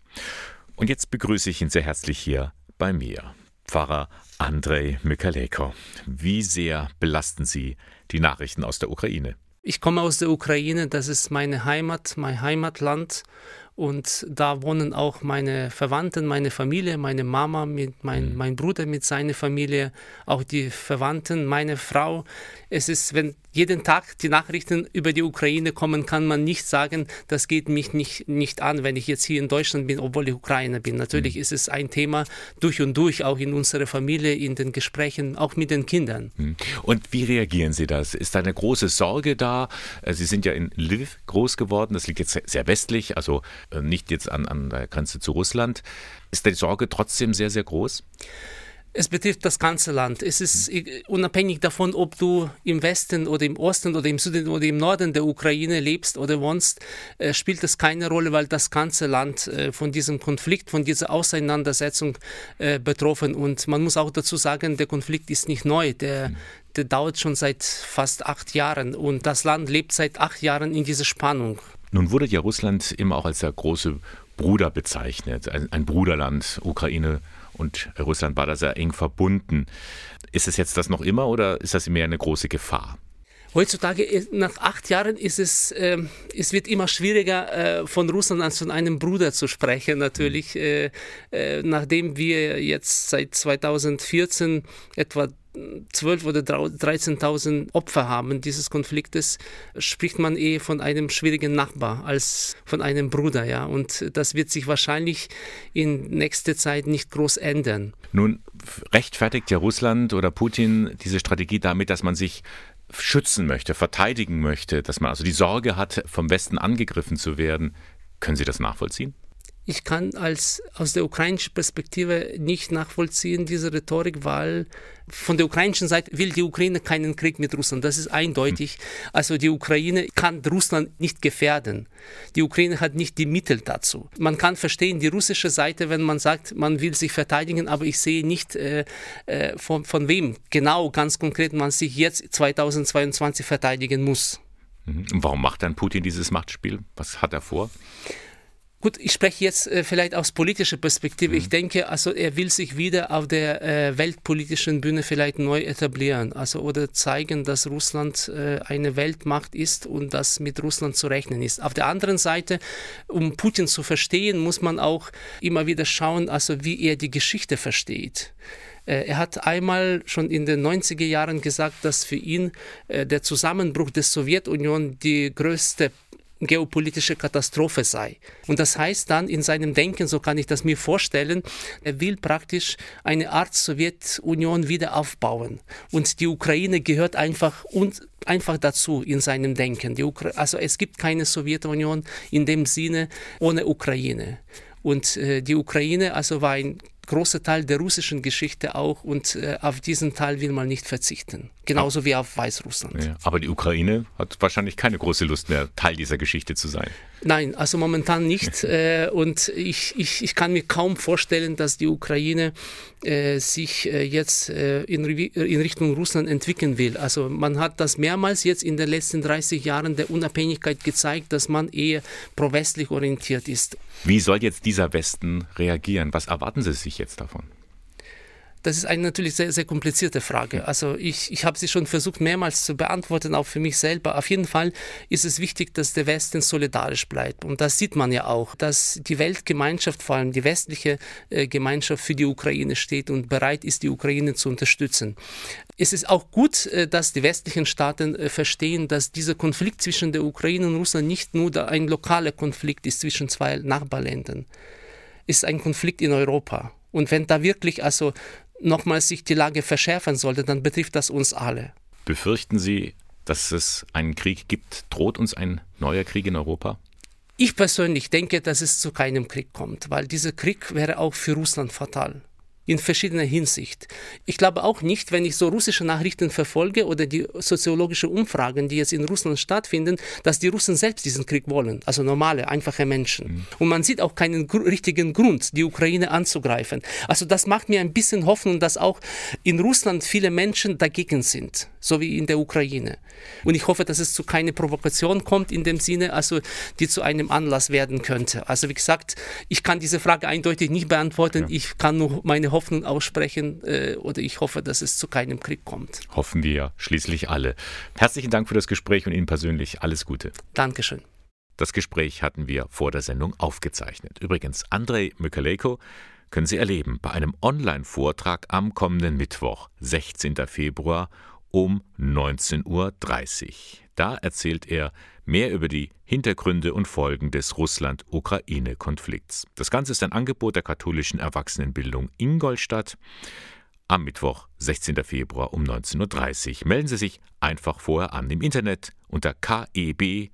Und jetzt begrüße ich ihn sehr herzlich hier bei mir. Pfarrer Andrei Mykalejko. Wie sehr belasten Sie die Nachrichten aus der Ukraine? Ich komme aus der Ukraine, das ist meine Heimat, mein Heimatland. Und da wohnen auch meine Verwandten, meine Familie, meine Mama, mit mein, mhm. mein Bruder mit seiner Familie, auch die Verwandten, meine Frau. Es ist, wenn jeden Tag die Nachrichten über die Ukraine kommen, kann man nicht sagen, das geht mich nicht, nicht an, wenn ich jetzt hier in Deutschland bin, obwohl ich Ukrainer bin. Natürlich mhm. ist es ein Thema durch und durch, auch in unserer Familie, in den Gesprächen, auch mit den Kindern. Mhm. Und wie reagieren Sie das? Ist da eine große Sorge da? Äh, Sie sind ja in Lviv groß geworden, das liegt jetzt sehr westlich, also nicht jetzt an, an der Grenze zu Russland. Ist die Sorge trotzdem sehr, sehr groß? Es betrifft das ganze Land. Es ist unabhängig davon, ob du im Westen oder im Osten oder im Süden oder im Norden der Ukraine lebst oder wohnst, äh, spielt es keine Rolle, weil das ganze Land äh, von diesem Konflikt, von dieser Auseinandersetzung äh, betroffen. Und man muss auch dazu sagen, der Konflikt ist nicht neu. Der, der dauert schon seit fast acht Jahren und das Land lebt seit acht Jahren in dieser Spannung. Nun wurde ja Russland immer auch als der große Bruder bezeichnet, ein, ein Bruderland, Ukraine und Russland war da sehr eng verbunden. Ist es jetzt das noch immer oder ist das mehr eine große Gefahr? Heutzutage, nach acht Jahren, ist es, äh, es wird immer schwieriger, äh, von Russland als von einem Bruder zu sprechen. Natürlich, äh, äh nachdem wir jetzt seit 2014 etwa 12.000 oder 13.000 Opfer haben dieses Konfliktes, spricht man eher von einem schwierigen Nachbar als von einem Bruder, ja. Und das wird sich wahrscheinlich in nächster Zeit nicht groß ändern. Nun rechtfertigt ja Russland oder Putin diese Strategie damit, dass man sich schützen möchte, verteidigen möchte, dass man also die Sorge hat, vom Westen angegriffen zu werden. Können Sie das nachvollziehen? Ich kann als, aus der ukrainischen Perspektive nicht nachvollziehen, diese Rhetorik, weil von der ukrainischen Seite will die Ukraine keinen Krieg mit Russland. Das ist eindeutig. Also die Ukraine kann Russland nicht gefährden. Die Ukraine hat nicht die Mittel dazu. Man kann verstehen die russische Seite, wenn man sagt, man will sich verteidigen, aber ich sehe nicht, äh, äh von, von wem genau ganz konkret man sich jetzt 2022 verteidigen muss. Mhm. Warum macht dann Putin dieses Machtspiel? Was hat er vor? Gut, ich spreche jetzt äh, vielleicht aus politischer Perspektive. Mhm. Ich denke, also er will sich wieder auf der äh, weltpolitischen Bühne vielleicht neu etablieren, also oder zeigen, dass Russland äh, eine Weltmacht ist und dass mit Russland zu rechnen ist. Auf der anderen Seite, um Putin zu verstehen, muss man auch immer wieder schauen, also wie er die Geschichte versteht. Äh, er hat einmal schon in den 90er Jahren gesagt, dass für ihn äh, der Zusammenbruch der Sowjetunion die größte geopolitische Katastrophe sei. Und das heißt dann in seinem Denken, so kann ich das mir vorstellen, er will praktisch eine Art Sowjetunion wieder aufbauen. Und die Ukraine gehört einfach und einfach dazu in seinem Denken. also es gibt keine Sowjetunion in dem Sinne ohne Ukraine. Und äh, die Ukraine also war ein großer Teil der russischen Geschichte auch und äh, auf diesen Teil will man nicht verzichten. Genauso Ach. wie auf Weißrussland. Ja, aber die Ukraine hat wahrscheinlich keine große Lust mehr, Teil dieser Geschichte zu sein. Nein, also momentan nicht. äh, und ich, ich, ich kann mir kaum vorstellen, dass die Ukraine äh, sich äh, jetzt in, in Richtung Russland entwickeln will. Also man hat das mehrmals jetzt in den letzten 30 Jahren der Unabhängigkeit gezeigt, dass man eher pro-westlich orientiert ist. Wie soll jetzt dieser Westen reagieren? Was erwarten Sie sich jetzt davon? Das ist eine natürlich sehr, sehr komplizierte Frage. Also ich, ich habe sie schon versucht mehrmals zu beantworten, auch für mich selber. Auf jeden Fall ist es wichtig, dass der Westen solidarisch bleibt. Und das sieht man ja auch, dass die Weltgemeinschaft, vor allem die westliche äh, Gemeinschaft für die Ukraine steht und bereit ist, die Ukraine zu unterstützen. Es ist auch gut, äh, dass die westlichen Staaten äh, verstehen, dass dieser Konflikt zwischen der Ukraine und Russland nicht nur ein lokaler Konflikt ist zwischen zwei Nachbarländern. Es ist ein Konflikt in Europa. Und wenn da wirklich also nochmals sich die Lage verschärfen sollte, dann betrifft das uns alle. Befürchten Sie, dass es einen Krieg gibt? Droht uns ein neuer Krieg in Europa? Ich persönlich denke, dass es zu keinem Krieg kommt, weil dieser Krieg wäre auch für Russland fatal in verschiedener Hinsicht. Ich glaube auch nicht, wenn ich so russische Nachrichten verfolge oder die soziologischen Umfragen, die jetzt in Russland stattfinden, dass die Russen selbst diesen Krieg wollen, also normale, einfache Menschen. Mhm. Und man sieht auch keinen gr richtigen Grund, die Ukraine anzugreifen. Also das macht mir ein bisschen Hoffnung, dass auch in Russland viele Menschen dagegen sind, so wie in der Ukraine. Und ich hoffe, dass es zu keiner Provokation kommt in dem Sinne, also die zu einem Anlass werden könnte. Also wie gesagt, ich kann diese Frage eindeutig nicht beantworten. Ja. Ich kann nur meine Hoffnung aussprechen äh, oder ich hoffe, dass es zu keinem Krieg kommt. Hoffen wir schließlich alle. Herzlichen Dank für das Gespräch und Ihnen persönlich alles Gute. Dankeschön. Das Gespräch hatten wir vor der Sendung aufgezeichnet. Übrigens, Andrei Mykalejko können Sie erleben bei einem Online-Vortrag am kommenden Mittwoch, 16. Februar um 19.30 Uhr. Da erzählt er mehr über die Hintergründe und Folgen des Russland-Ukraine-Konflikts. Das Ganze ist ein Angebot der katholischen Erwachsenenbildung Ingolstadt am Mittwoch, 16. Februar um 19.30 Uhr. Melden Sie sich einfach vorher an im Internet unter keb-in.de.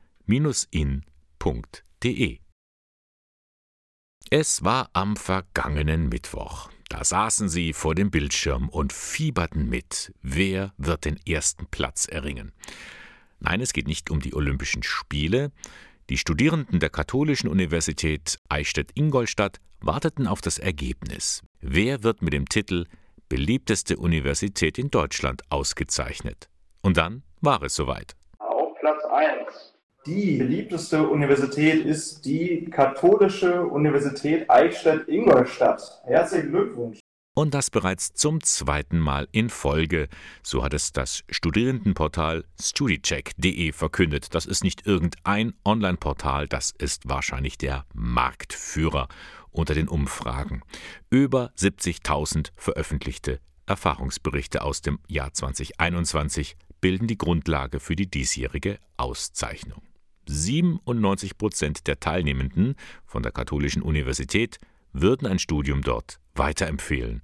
Es war am vergangenen Mittwoch. Da saßen sie vor dem Bildschirm und fieberten mit, wer wird den ersten Platz erringen. Nein, es geht nicht um die Olympischen Spiele. Die Studierenden der Katholischen Universität Eichstätt-Ingolstadt warteten auf das Ergebnis. Wer wird mit dem Titel beliebteste Universität in Deutschland ausgezeichnet? Und dann war es soweit. Auf Platz 1 die beliebteste Universität ist die Katholische Universität Eichstätt-Ingolstadt. Herzlichen Glückwunsch. Und das bereits zum zweiten Mal in Folge. So hat es das Studierendenportal studicheck.de verkündet. Das ist nicht irgendein Online-Portal, das ist wahrscheinlich der Marktführer unter den Umfragen. Über 70.000 veröffentlichte Erfahrungsberichte aus dem Jahr 2021 bilden die Grundlage für die diesjährige Auszeichnung. 97 Prozent der Teilnehmenden von der Katholischen Universität würden ein Studium dort weiterempfehlen.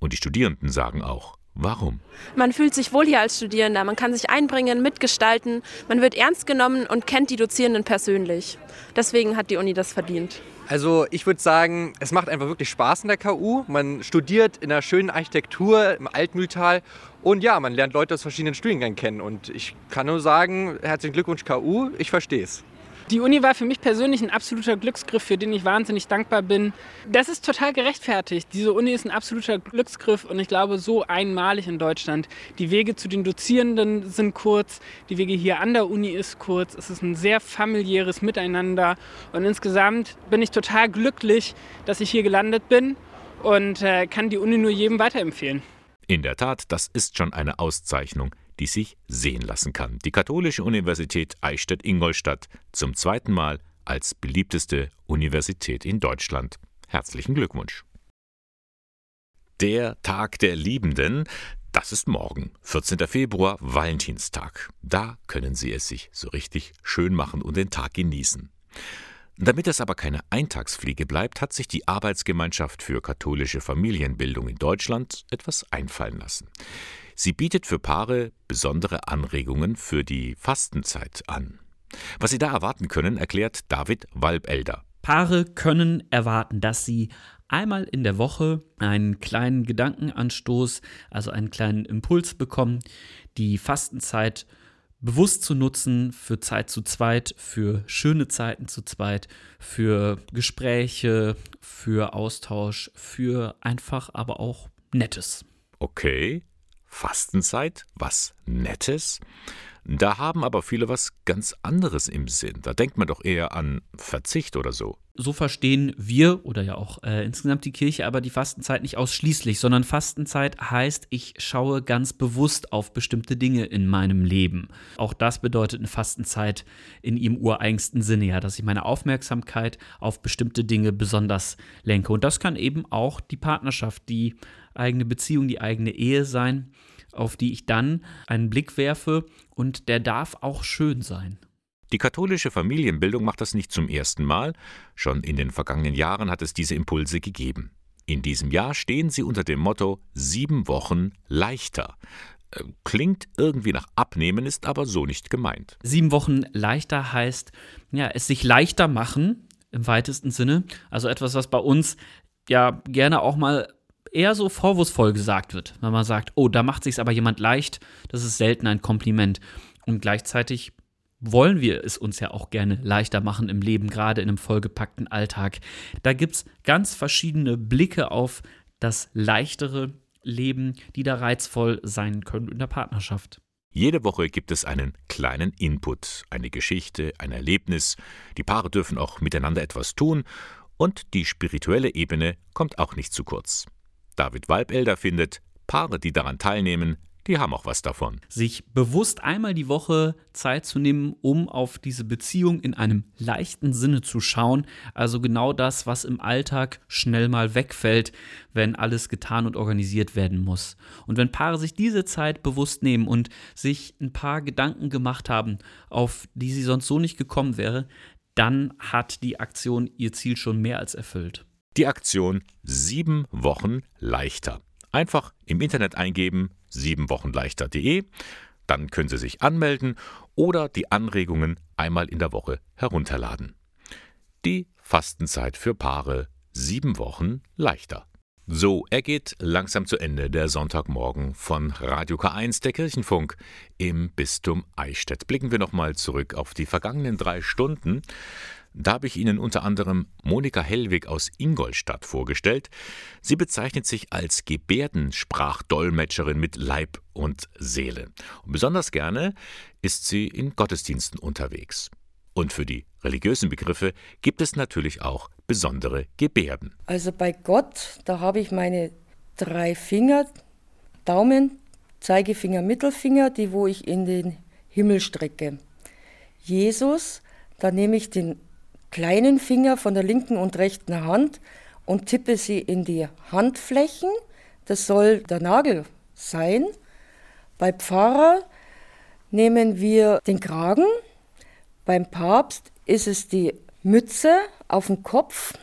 Und die Studierenden sagen auch, Warum? Man fühlt sich wohl hier als Studierender, man kann sich einbringen, mitgestalten, man wird ernst genommen und kennt die Dozierenden persönlich. Deswegen hat die Uni das verdient. Also ich würde sagen, es macht einfach wirklich Spaß in der KU. Man studiert in einer schönen Architektur im Altmühltal und ja, man lernt Leute aus verschiedenen Studiengängen kennen. Und ich kann nur sagen, herzlichen Glückwunsch KU, ich verstehe es. Die Uni war für mich persönlich ein absoluter Glücksgriff, für den ich wahnsinnig dankbar bin. Das ist total gerechtfertigt. Diese Uni ist ein absoluter Glücksgriff und ich glaube so einmalig in Deutschland. Die Wege zu den Dozierenden sind kurz, die Wege hier an der Uni ist kurz. Es ist ein sehr familiäres Miteinander und insgesamt bin ich total glücklich, dass ich hier gelandet bin und äh, kann die Uni nur jedem weiterempfehlen. In der Tat, das ist schon eine Auszeichnung, die sich sehen lassen kann. Die Katholische Universität Eichstätt-Ingolstadt zum zweiten Mal als beliebteste Universität in Deutschland. Herzlichen Glückwunsch. Der Tag der Liebenden, Das ist morgen, 14. Februar, Valentinstag. Da können Sie es sich so richtig schön machen und den Tag genießen. Damit es aber keine Eintagsfliege bleibt, hat sich die Arbeitsgemeinschaft für katholische Familienbildung in Deutschland etwas einfallen lassen. Sie bietet für Paare besondere Anregungen für die Fastenzeit an. Was Sie da erwarten können, erklärt David Walbelder. Paare können erwarten, dass sie einmal in der Woche einen kleinen Gedankenanstoß, also einen kleinen Impuls bekommen, die Fastenzeit bewusst zu nutzen für Zeit zu zweit, für schöne Zeiten zu zweit, für Gespräche, für Austausch, für einfach aber auch Nettes. Okay, Fastenzeit, was Nettes? Da haben aber viele was ganz anderes im Sinn. Da denkt man doch eher an Verzicht oder so. So verstehen wir oder ja auch äh, insgesamt die Kirche aber die Fastenzeit nicht ausschließlich, sondern Fastenzeit heißt, ich schaue ganz bewusst auf bestimmte Dinge in meinem Leben. Auch das bedeutet eine Fastenzeit in ihrem ureigensten Sinne, ja, dass ich meine Aufmerksamkeit auf bestimmte Dinge besonders lenke. Und das kann eben auch die Partnerschaft, die eigene Beziehung, die eigene Ehe sein auf die ich dann einen Blick werfe und der darf auch schön sein. Die katholische Familienbildung macht das nicht zum ersten Mal, schon in den vergangenen Jahren hat es diese Impulse gegeben. In diesem Jahr stehen sie unter dem Motto Sieben Wochen leichter. Äh, klingt irgendwie nach Abnehmen, ist aber so nicht gemeint. Sieben Wochen leichter heißt, ja, es sich leichter machen im weitesten Sinne. Also etwas, was bei uns ja gerne auch mal eher so vorwurfsvoll gesagt wird, wenn man sagt, oh, da macht sich aber jemand leicht, das ist selten ein Kompliment. Und gleichzeitig wollen wir es uns ja auch gerne leichter machen im Leben, gerade in einem vollgepackten Alltag. Da gibt es ganz verschiedene Blicke auf das leichtere Leben, die da reizvoll sein können in der Partnerschaft. Jede Woche gibt es einen kleinen Input, eine Geschichte, ein Erlebnis. Die Paare dürfen auch miteinander etwas tun und die spirituelle Ebene kommt auch nicht zu kurz. David Walbelder findet, Paare, die daran teilnehmen, die haben auch was davon. Sich bewusst einmal die Woche Zeit zu nehmen, um auf diese Beziehung in einem leichten Sinne zu schauen. Also genau das, was im Alltag schnell mal wegfällt, wenn alles getan und organisiert werden muss. Und wenn Paare sich diese Zeit bewusst nehmen und sich ein paar Gedanken gemacht haben, auf die sie sonst so nicht gekommen wäre, dann hat die Aktion ihr Ziel schon mehr als erfüllt. Die Aktion Sieben Wochen leichter. Einfach im Internet eingeben siebenwochenleichter.de, dann können Sie sich anmelden oder die Anregungen einmal in der Woche herunterladen. Die Fastenzeit für Paare sieben Wochen leichter. So, er geht langsam zu Ende der Sonntagmorgen von Radio K1, der Kirchenfunk im Bistum Eichstätt. Blicken wir nochmal zurück auf die vergangenen drei Stunden. Da habe ich Ihnen unter anderem Monika Hellwig aus Ingolstadt vorgestellt. Sie bezeichnet sich als Gebärdensprachdolmetscherin mit Leib und Seele. Und besonders gerne ist sie in Gottesdiensten unterwegs. Und für die religiösen Begriffe gibt es natürlich auch besondere Gebärden. Also bei Gott, da habe ich meine drei Finger, Daumen, Zeigefinger, Mittelfinger, die wo ich in den Himmel strecke. Jesus, da nehme ich den kleinen Finger von der linken und rechten Hand und tippe sie in die Handflächen. Das soll der Nagel sein. Bei Pfarrer nehmen wir den Kragen. Beim Papst ist es die Mütze auf dem Kopf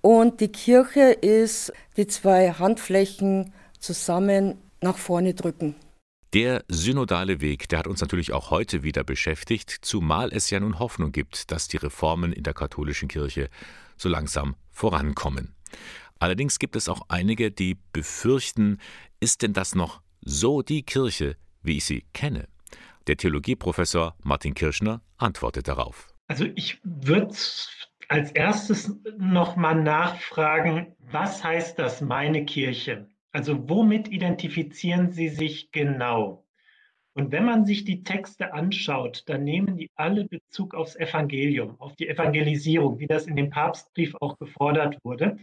und die Kirche ist die zwei Handflächen zusammen nach vorne drücken. Der synodale Weg, der hat uns natürlich auch heute wieder beschäftigt, zumal es ja nun Hoffnung gibt, dass die Reformen in der katholischen Kirche so langsam vorankommen. Allerdings gibt es auch einige, die befürchten, ist denn das noch so die Kirche, wie ich sie kenne? Der Theologieprofessor Martin Kirschner antwortet darauf. Also ich würde als erstes nochmal nachfragen, was heißt das meine Kirche? Also womit identifizieren Sie sich genau? Und wenn man sich die Texte anschaut, dann nehmen die alle Bezug aufs Evangelium, auf die Evangelisierung, wie das in dem Papstbrief auch gefordert wurde.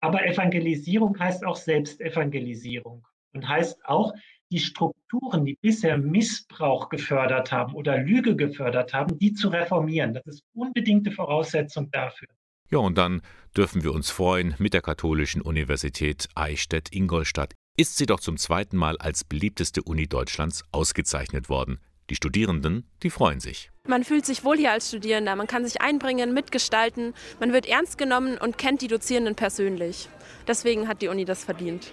Aber Evangelisierung heißt auch Selbstevangelisierung und heißt auch, die Strukturen, die bisher Missbrauch gefördert haben oder Lüge gefördert haben, die zu reformieren. Das ist unbedingte Voraussetzung dafür. Ja, und dann dürfen wir uns freuen mit der Katholischen Universität Eichstätt-Ingolstadt ist sie doch zum zweiten Mal als beliebteste Uni Deutschlands ausgezeichnet worden. Die Studierenden, die freuen sich. Man fühlt sich wohl hier als Studierender, man kann sich einbringen, mitgestalten, man wird ernst genommen und kennt die Dozierenden persönlich. Deswegen hat die Uni das verdient.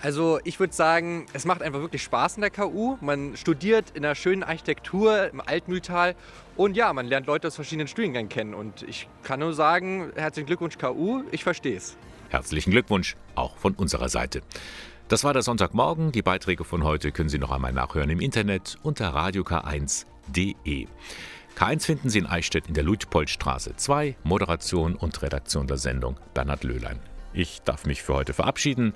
Also ich würde sagen, es macht einfach wirklich Spaß in der KU. Man studiert in einer schönen Architektur im Altmühltal und ja, man lernt Leute aus verschiedenen Studiengängen kennen. Und ich kann nur sagen, herzlichen Glückwunsch KU, ich verstehe es. Herzlichen Glückwunsch, auch von unserer Seite. Das war der Sonntagmorgen. Die Beiträge von heute können Sie noch einmal nachhören im Internet unter radiok1.de. K1 finden Sie in Eichstätt in der Luitpoldstraße 2, Moderation und Redaktion der Sendung Bernhard Löhlein. Ich darf mich für heute verabschieden.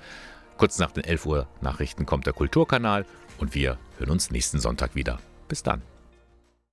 Kurz nach den 11 Uhr Nachrichten kommt der Kulturkanal und wir hören uns nächsten Sonntag wieder. Bis dann.